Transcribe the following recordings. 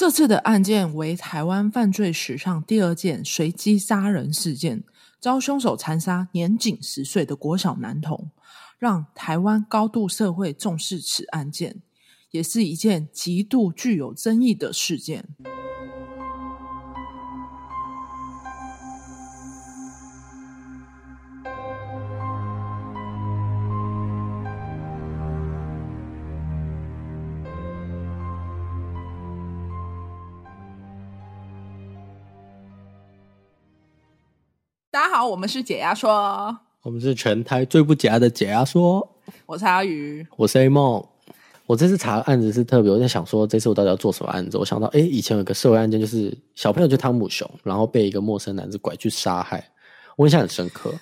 这次的案件为台湾犯罪史上第二件随机杀人事件，遭凶手残杀年仅十岁的国小男童，让台湾高度社会重视此案件，也是一件极度具有争议的事件。家好，我们是解压说，我们是全台最不解压的解压说。我是阿鱼，我是 A 梦。我这次查案子是特别，我在想说，这次我到底要做什么案子？我想到，哎，以前有个社会案件，就是小朋友就汤姆熊，然后被一个陌生男子拐去杀害。我印象很深刻，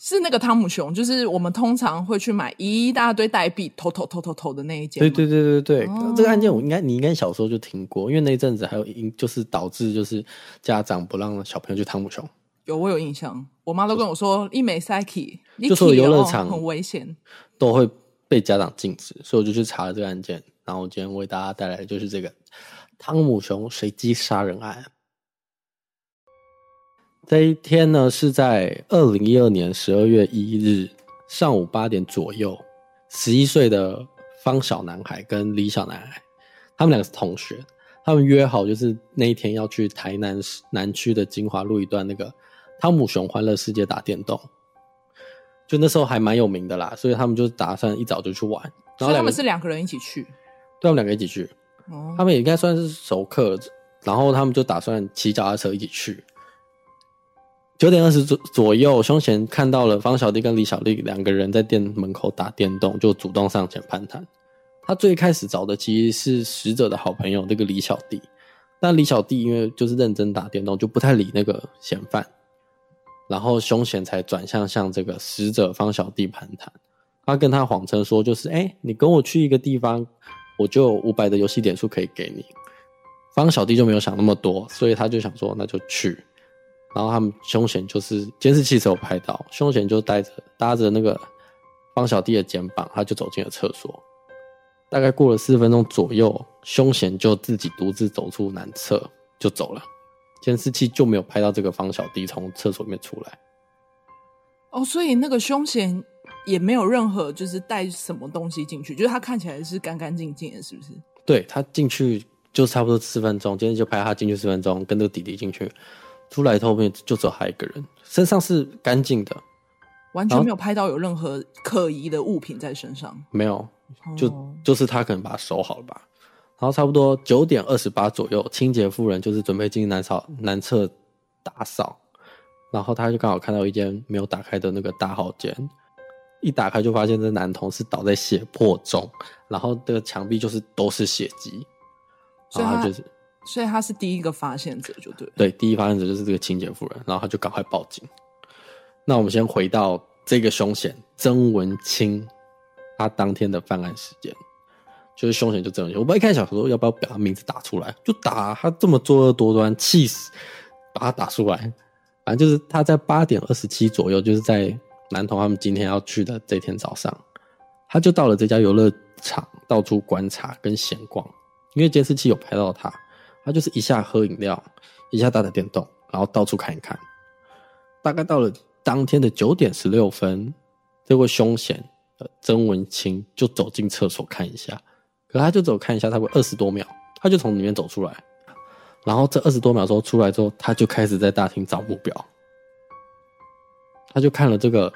是那个汤姆熊，就是我们通常会去买一大堆代币，投投投投投的那一件。对对对对对，哦、这个案件我应该你应该小时候就听过，因为那一阵子还有因就是导致就是家长不让小朋友去汤姆熊。有，我有印象，我妈都跟我说，一美赛奇，就说游乐场很危险，都会被家长禁止，所以我就去查了这个案件。然后我今天为大家带来的就是这个汤姆熊随机杀人案。这一天呢，是在二零一二年十二月一日上午八点左右，十一岁的方小男孩跟李小男孩，他们两个是同学，他们约好就是那一天要去台南市南区的金华路一段那个。汤姆熊欢乐世界打电动，就那时候还蛮有名的啦，所以他们就打算一早就去玩。然后他们是两个人一起去，对，他们两个一起去。哦，他们也应该算是熟客，然后他们就打算骑脚踏车一起去。九点二十左左右，凶嫌看到了方小弟跟李小丽两个人在店门口打电动，就主动上前攀谈。他最开始找的其实是死者的好朋友那个李小弟，但李小弟因为就是认真打电动，就不太理那个嫌犯。然后凶嫌才转向向这个死者方小弟攀谈，他跟他谎称说，就是哎，你跟我去一个地方，我就有五百的游戏点数可以给你。方小弟就没有想那么多，所以他就想说那就去。然后他们凶险就是监视器有拍到，凶险就带着搭着那个方小弟的肩膀，他就走进了厕所。大概过了四分钟左右，凶险就自己独自走出男厕就走了。监视器就没有拍到这个方小弟从厕所里面出来。哦，所以那个凶嫌也没有任何就是带什么东西进去，就是他看起来是干干净净的，是不是？对，他进去就差不多四分钟，今天就拍他进去四分钟，跟这个弟弟进去，出来后面就只有他一个人，身上是干净的，完全没有拍到有任何可疑的物品在身上。没有，就、哦、就是他可能把它收好了吧。然后差不多九点二十八左右，清洁妇人就是准备进男扫男厕打扫，然后他就刚好看到一间没有打开的那个大号间，一打开就发现这男童是倒在血泊中，然后这个墙壁就是都是血迹，所以他就是，所以他是第一个发现者，就对，对，第一发现者就是这个清洁妇人，然后他就赶快报警。那我们先回到这个凶险曾文清，他当天的犯案时间。就是凶险就这样，我一开始想说要不要把他名字打出来，就打他这么作恶多端，气死，把他打出来。反正就是他在八点二十七左右，就是在男童他们今天要去的这天早上，他就到了这家游乐场，到处观察跟闲逛，因为监视器有拍到他，他就是一下喝饮料，一下打打电动，然后到处看一看。大概到了当天的九点十六分，这位凶险呃曾文清就走进厕所看一下。可他就走看一下，他会二十多秒，他就从里面走出来，然后这二十多秒之后出来之后，他就开始在大厅找目标，他就看了这个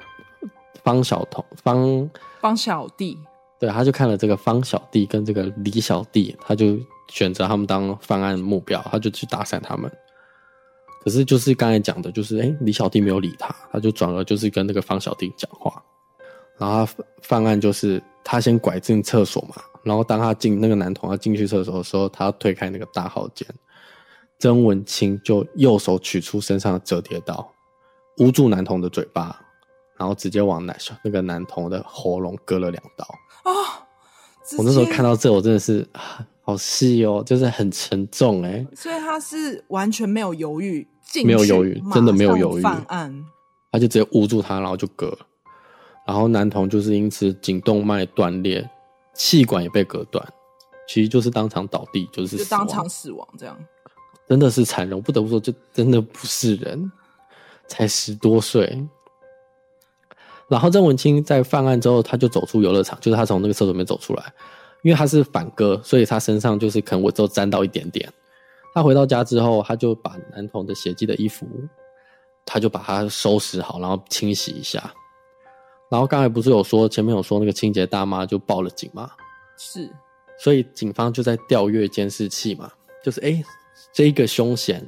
方小童方方小弟，对，他就看了这个方小弟跟这个李小弟，他就选择他们当犯案目标，他就去打散他们。可是就是刚才讲的，就是哎，李小弟没有理他，他就转而就是跟那个方小弟讲话，然后他犯案就是他先拐进厕所嘛。然后当他进那个男童要进去厕所的时候，他要推开那个大号间，曾文清就右手取出身上的折叠刀，捂住男童的嘴巴，然后直接往男那个男童的喉咙割了两刀。我那时候看到这，我真的是好细哦，就是很沉重哎。所以他是完全没有犹豫，没有犹豫，真的没有犹豫。犯案，他就直接捂住他，然后就割，然后男童就是因此颈动脉断裂。气管也被割断，其实就是当场倒地，就是就当场死亡这样。真的是残忍，我不得不说，这真的不是人，才十多岁。然后郑文清在犯案之后，他就走出游乐场，就是他从那个厕所里面走出来，因为他是反割，所以他身上就是可能我就沾到一点点。他回到家之后，他就把男童的血迹的衣服，他就把它收拾好，然后清洗一下。然后刚才不是有说前面有说那个清洁大妈就报了警吗？是，所以警方就在调阅监视器嘛，就是哎，这一个凶嫌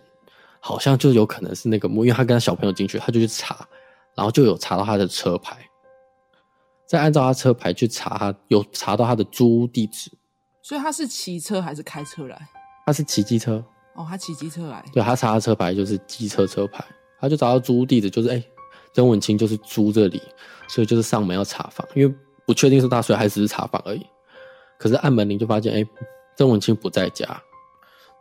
好像就有可能是那个木，因为他跟他小朋友进去，他就去查，然后就有查到他的车牌，再按照他车牌去查，他有查到他的租屋地址。所以他是骑车还是开车来？他是骑机车。哦，他骑机车来。对，他查他车牌就是机车车牌，他就找到租屋地址，就是哎。曾文清就是租这里，所以就是上门要查房，因为不确定是他睡还是只是查房而已。可是按门铃就发现，哎、曾文清不在家。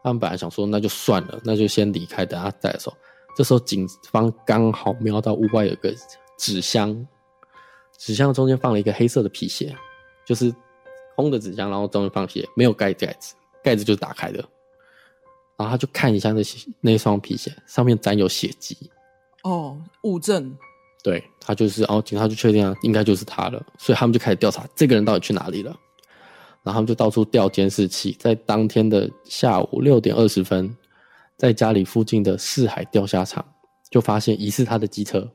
他们本来想说，那就算了，那就先离开，等他在的时候。这时候警方刚好瞄到屋外有个纸箱，纸箱中间放了一个黑色的皮鞋，就是空的纸箱，然后中间放鞋，没有盖盖子，盖子就是打开的。然后他就看一下那些那双皮鞋，上面沾有血迹。哦，物证，对，他就是，然哦，警察就确定啊，应该就是他了，所以他们就开始调查这个人到底去哪里了，然后他们就到处调监视器，在当天的下午六点二十分，在家里附近的四海钓虾场就发现疑似他的机车。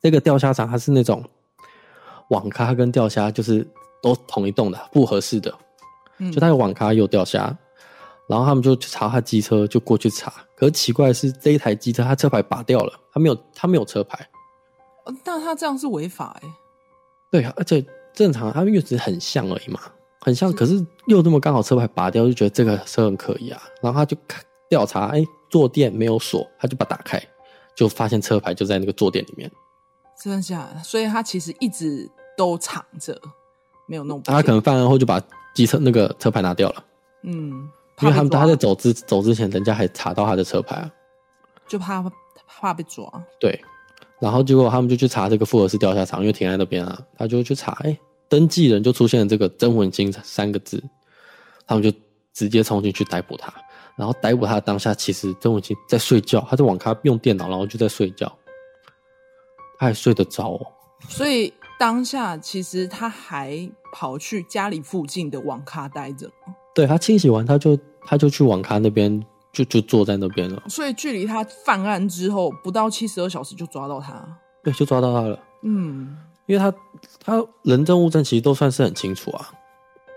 这个钓虾场它是那种网咖跟钓虾就是都同一栋的，不合适的，嗯，就他有网咖有钓虾。然后他们就去查他机车，就过去查。可是奇怪的是，这一台机车他车牌拔掉了，他没有他没有车牌。但他这样是违法哎。对啊，而且正常，他们又只是很像而已嘛，很像。可是又这么刚好车牌拔掉，就觉得这个车很可疑啊。然后他就调查，哎，坐垫没有锁，他就把它打开，就发现车牌就在那个坐垫里面。真的假的？所以他其实一直都藏着，没有弄。他可能犯案后就把机车那个车牌拿掉了。嗯。因为他们他在走之走之前，人家还查到他的车牌啊，就怕怕被抓。对，然后结果他们就去查这个复合式钓虾场，因为停在那边啊，他就去查，哎、欸，登记人就出现了这个曾文清三个字，他们就直接冲进去逮捕他。然后逮捕他的当下，其实曾文清在睡觉，他在网咖用电脑，然后就在睡觉，他还睡得着哦。所以当下其实他还跑去家里附近的网咖待着。对，他清洗完，他就他就去网咖那边，就就坐在那边了。所以距离他犯案之后不到七十二小时就抓到他。对，就抓到他了。嗯，因为他他人证物证其实都算是很清楚啊。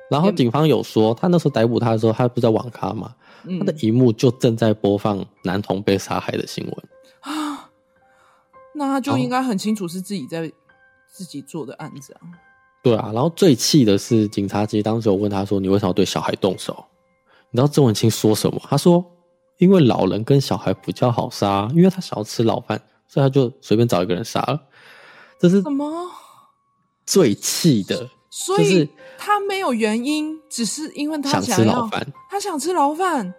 然后警方有说，他那时候逮捕他的时候，他不是在网咖嘛，嗯、他的荧幕就正在播放男童被杀害的新闻啊。那他就应该很清楚是自己在自己做的案子啊。对啊，然后最气的是，警察其实当时有问他说：“你为什么要对小孩动手？”你知道郑文清说什么？他说：“因为老人跟小孩比较好杀，因为他想要吃牢饭，所以他就随便找一个人杀了。”这是什么？最气的，所以他没有原因，只是因为他想，吃牢饭，他想吃牢饭。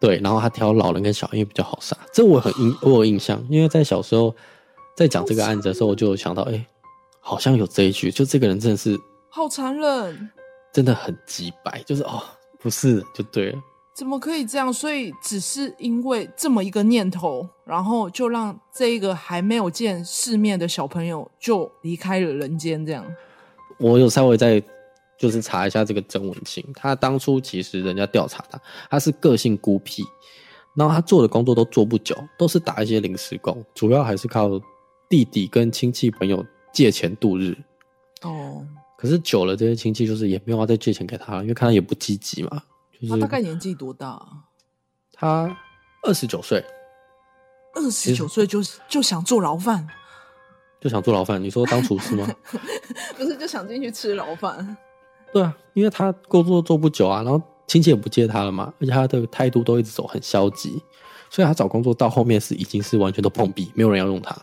对，然后他挑老人跟小孩因为比较好杀，这我很印，我有印象，因为在小时候在讲这个案子的时候，我就想到，哎。好像有这一句，就这个人真的是好残忍，真的很机掰，就是哦，不是就对了，怎么可以这样？所以只是因为这么一个念头，然后就让这一个还没有见世面的小朋友就离开了人间，这样。我有稍微在就是查一下这个曾文清，他当初其实人家调查他，他是个性孤僻，然后他做的工作都做不久，都是打一些临时工，主要还是靠弟弟跟亲戚朋友。借钱度日，哦，可是久了，这些亲戚就是也没有要再借钱给他了，因为看他也不积极嘛。就是他大概年纪多大？他二十九岁，二十九岁就就想做牢饭，就想做牢饭。你说当厨师吗？不是，就想进去吃牢饭。对啊，因为他工作做不久啊，然后亲戚也不接他了嘛，而且他的态度都一直走很消极，所以他找工作到后面是已经是完全都碰壁，没有人要用他，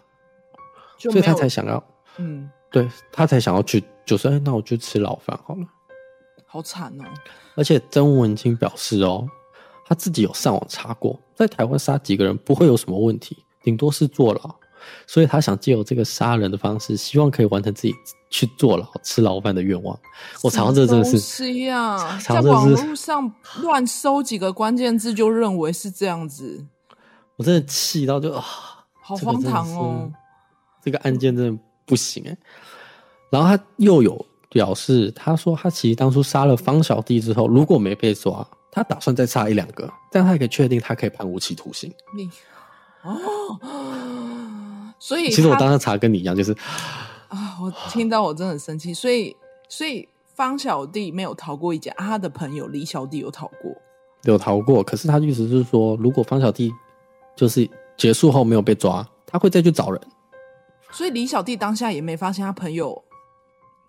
所以他才想要。嗯，对，他才想要去，就说：“哎，那我就吃牢饭好了。”好惨哦！而且曾文清表示哦，他自己有上网查过，在台湾杀几个人不会有什么问题，顶多是坐牢。所以他想借由这个杀人的方式，希望可以完成自己去坐牢吃牢饭的愿望。我查到这真的是，在网络上乱搜几个关键字就认为是这样子，我真的气到就啊，好荒唐哦！这个案件真的不行哎。然后他又有表示，他说他其实当初杀了方小弟之后，如果没被抓，他打算再杀一两个，但他也可以确定他可以判无期徒刑。你哦，所以其实我当时查跟你一样，就是啊，我听到我真的很生气。所以，所以方小弟没有逃过一劫，啊他的朋友李小弟有逃过，有逃过。可是他的意思是说，如果方小弟就是结束后没有被抓，他会再去找人。所以李小弟当下也没发现他朋友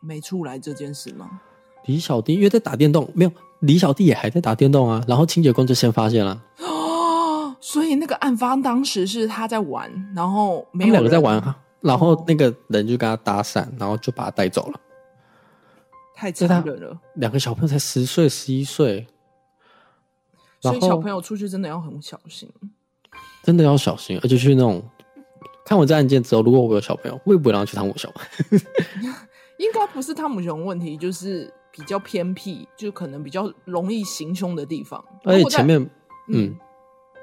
没出来这件事吗？李小弟因为在打电动，没有李小弟也还在打电动啊，然后清洁工就先发现了哦。所以那个案发当时是他在玩，然后没有两个在玩哈，然后那个人就跟他搭讪，然后就把他带走了。太残忍了！两个小朋友才十岁、十一岁，所以小朋友出去真的要很小心，真的要小心，而且去那种看完这案件之后，如果我有小朋友，我也不会让他去汤姆熊。应该不是汤姆熊问题，就是比较偏僻，就可能比较容易行凶的地方。而且前面，嗯。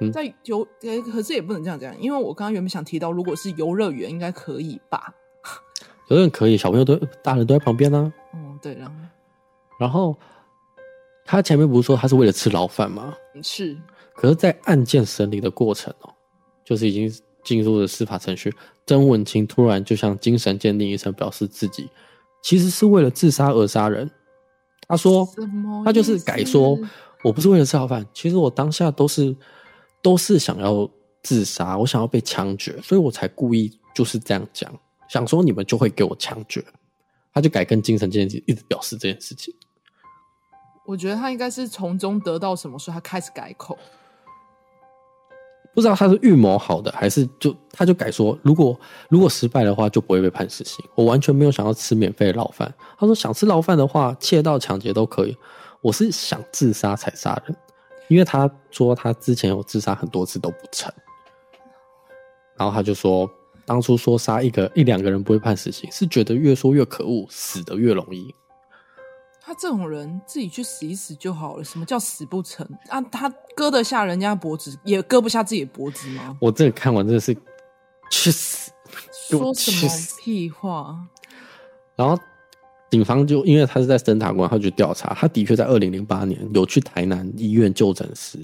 嗯在游，可是也不能这样讲，因为我刚刚原本想提到，如果是游乐园，应该可以吧？游乐园可以，小朋友都大人都在旁边呢、啊。嗯，对了。然后他前面不是说他是为了吃牢饭吗？是。可是，在案件审理的过程哦，就是已经进入了司法程序，曾文清突然就向精神鉴定医生表示自己其实是为了自杀而杀人。他说，他就是改说，我不是为了吃牢饭，其实我当下都是。都是想要自杀，我想要被枪决，所以我才故意就是这样讲，想说你们就会给我枪决。他就改跟精神鉴定一直表示这件事情。我觉得他应该是从中得到什么，所以他开始改口。不知道他是预谋好的，还是就他就改说，如果如果失败的话，就不会被判死刑。我完全没有想要吃免费的牢饭。他说想吃牢饭的话，窃盗、抢劫都可以。我是想自杀才杀人。因为他说他之前有自杀很多次都不成，然后他就说，当初说杀一个一两个人不会判死刑，是觉得越说越可恶，死得越容易。他这种人自己去死一死就好了，什么叫死不成啊？他割得下人家脖子，也割不下自己的脖子吗？我这个看完真的是去死，说什么屁话？然后。警方就因为他是在侦查官，他去调查，他的确在二零零八年有去台南医院就诊时，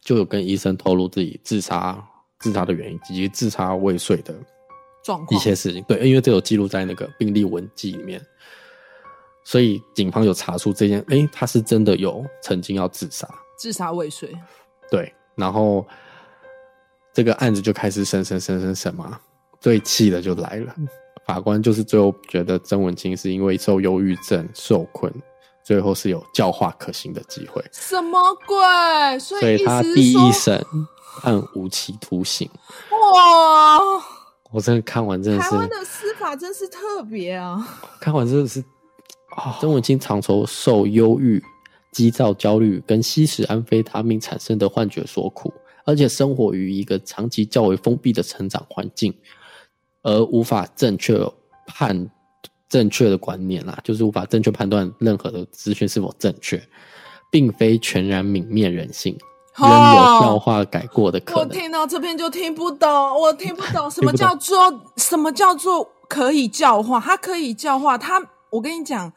就有跟医生透露自己自杀、自杀的原因以及自杀未遂的状况一些事情。对，因为这有记录在那个病历文记里面，所以警方有查出这件，哎、欸，他是真的有曾经要自杀，自杀未遂。对，然后这个案子就开始审审审审审嘛，最气的就来了。法官就是最后觉得曾文清是因为受忧郁症受困，最后是有教化可行的机会。什么鬼？所以，他第一审判无期徒刑。哇！我真的看完真的是，台湾的司法真是特别啊！看完真的是，曾文清常愁受忧郁、急躁、焦虑跟吸食安非他命产生的幻觉所苦，而且生活于一个长期较为封闭的成长环境。而无法正确判正确的观念啦，就是无法正确判断任何的资讯是否正确，并非全然泯灭人性，仍有教化改过的可能。我听到这边就听不懂，我听不懂什么叫做什么叫做可以教化，他可以教化他。我跟你讲。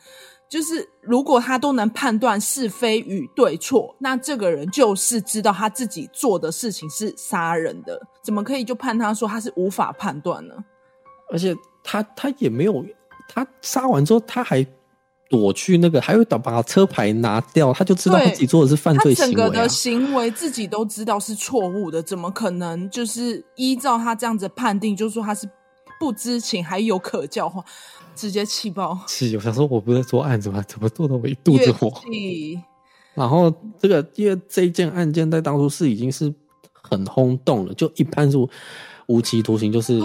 就是如果他都能判断是非与对错，那这个人就是知道他自己做的事情是杀人的，怎么可以就判他说他是无法判断呢？而且他他也没有，他杀完之后他还躲去那个，还会把把车牌拿掉，他就知道他自己做的是犯罪行为啊。他整个的行为自己都知道是错误的，怎么可能就是依照他这样子判定，就说他是不知情还有可教化？直接气爆！气！我想说，我不是做案子吗？怎么做的我一肚子火？然后这个，因为这一件案件在当初是已经是很轰动了，就一判处无期徒刑，就是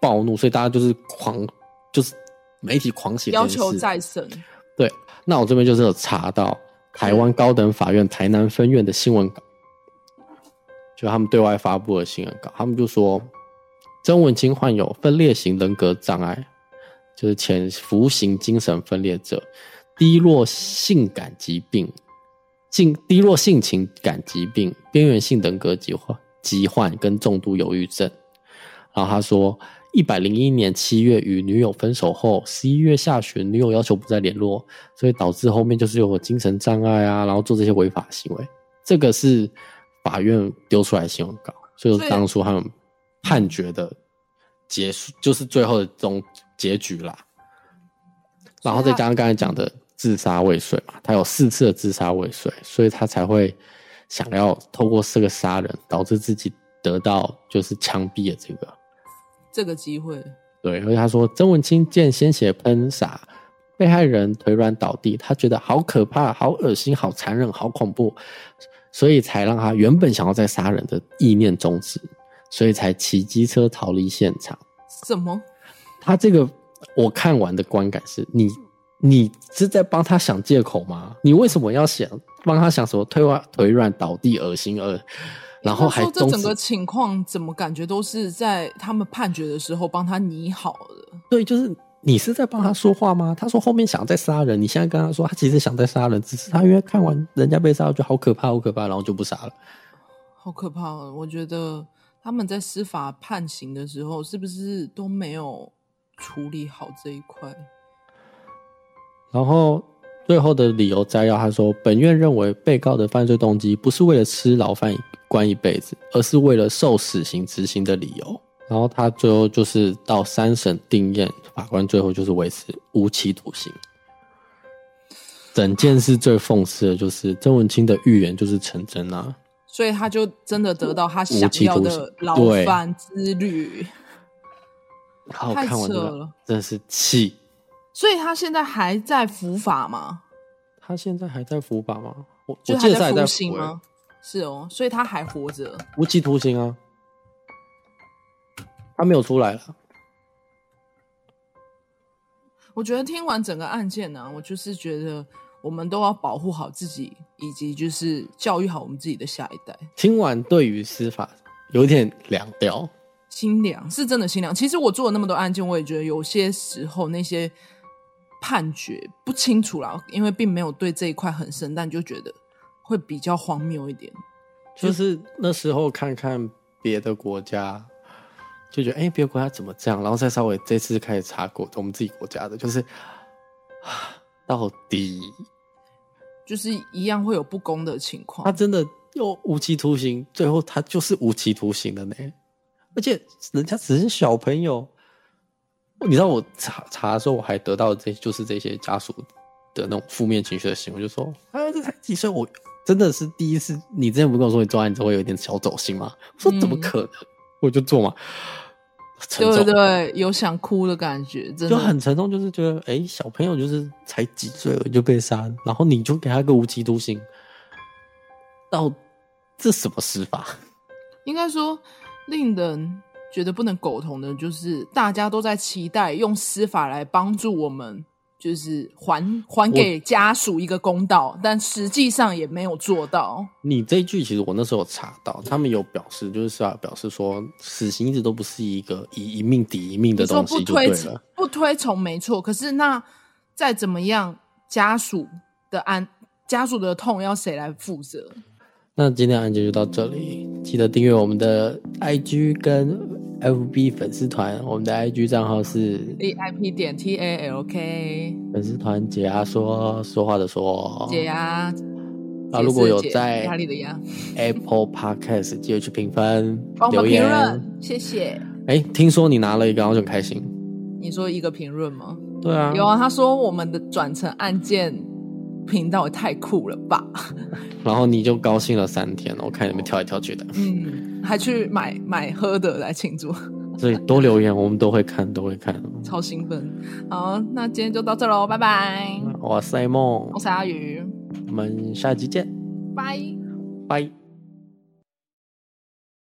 暴怒，所以大家就是狂，就是媒体狂写要求再审。对，那我这边就是有查到台湾高等法院台南分院的新闻稿，就他们对外发布的新闻稿，他们就说。曾文清患有分裂型人格障碍，就是潜伏型精神分裂者，低落性感疾病，性低落性情感疾病，边缘性人格疾患，疾患跟重度忧郁症。然后他说，一百零一年七月与女友分手后，十一月下旬女友要求不再联络，所以导致后面就是有精神障碍啊，然后做这些违法行为。这个是法院丢出来的新闻稿，就是当初他们。判决的结束就是最后的这种结局啦，然后再加上刚才讲的自杀未遂嘛，他有四次的自杀未遂，所以他才会想要透过这个杀人，导致自己得到就是枪毙的这个这个机会。对，而且他说曾文清见鲜血喷洒，被害人腿软倒地，他觉得好可怕、好恶心、好残忍、好恐怖，所以才让他原本想要再杀人的意念终止。所以才骑机车逃离现场。什么？他这个我看完的观感是你，你是在帮他想借口吗？你为什么要想帮他想什么腿软腿软倒地恶心而，然后还说这整个情况怎么感觉都是在他们判决的时候帮他拟好的？对，就是你是在帮他说话吗？他说后面想再杀人，你现在跟他说他其实想再杀人，只是他因为看完人家被杀，觉得好可怕，好可怕，然后就不杀了。好可怕！我觉得。他们在司法判刑的时候，是不是都没有处理好这一块？然后最后的理由摘要，他说：“本院认为，被告的犯罪动机不是为了吃牢饭关一辈子，而是为了受死刑执行的理由。”然后他最后就是到三审定验，法官最后就是维持无期徒刑。整件事最讽刺的就是曾文清的预言就是成真啊！所以他就真的得到他想要的牢饭之旅，太扯了，真是气。所以他现在还在伏法吗？他现在还在伏法吗？我就还在服刑吗？是哦，所以他还活着，无期徒刑啊，他没有出来了。我觉得听完整个案件呢、啊，我就是觉得。我们都要保护好自己，以及就是教育好我们自己的下一代。听完对于司法有点凉掉，心凉是真的心凉。其实我做了那么多案件，我也觉得有些时候那些判决不清楚啦，因为并没有对这一块很深，但就觉得会比较荒谬一点。就是那时候看看别的国家，就觉得哎，别的国家怎么这样？然后再稍微这次开始查过我们自己国家的，就是到底。就是一样会有不公的情况，他真的又无期徒刑，最后他就是无期徒刑的呢。而且人家只是小朋友，你知道我查查的时候，我还得到这就是这些家属的那种负面情绪的行为，就说啊，这才几岁，我真的是第一次。你之前不跟我说你做案子会有一点小走心吗？我说怎么可能，嗯、我就做嘛。对对对，有想哭的感觉，真的就很沉重。就是觉得，哎、欸，小朋友就是才几岁就被杀，然后你就给他个无期徒刑，到这什么司法？应该说，令人觉得不能苟同的，就是大家都在期待用司法来帮助我们。就是还还给家属一个公道，但实际上也没有做到。你这一句其实我那时候有查到，他们有表示，就是啊表示说，死刑一直都不是一个以一命抵一命的东西，就对了。不推崇没错，可是那再怎么样，家属的安，家属的痛要谁来负责？那今天案件就到这里，记得订阅我们的 IG 跟。FB 粉丝团，我们的 IG 账号是 VIP 点 TALK。粉丝团解压说说话的说解压。啊，如果有在？Apple Podcast 记得去评分、留言，谢谢。哎，听说你拿了一个，然后就很开心。你说一个评论吗？对啊，有啊。他说我们的转成案件频道也太酷了吧！然后你就高兴了三天，我看你们跳来跳去的。嗯。还去买买喝的来庆祝，所以多留言，我们都会看，都会看，超兴奋。好，那今天就到这喽，拜拜。我是梦，我是阿宇，我们下期见，拜拜。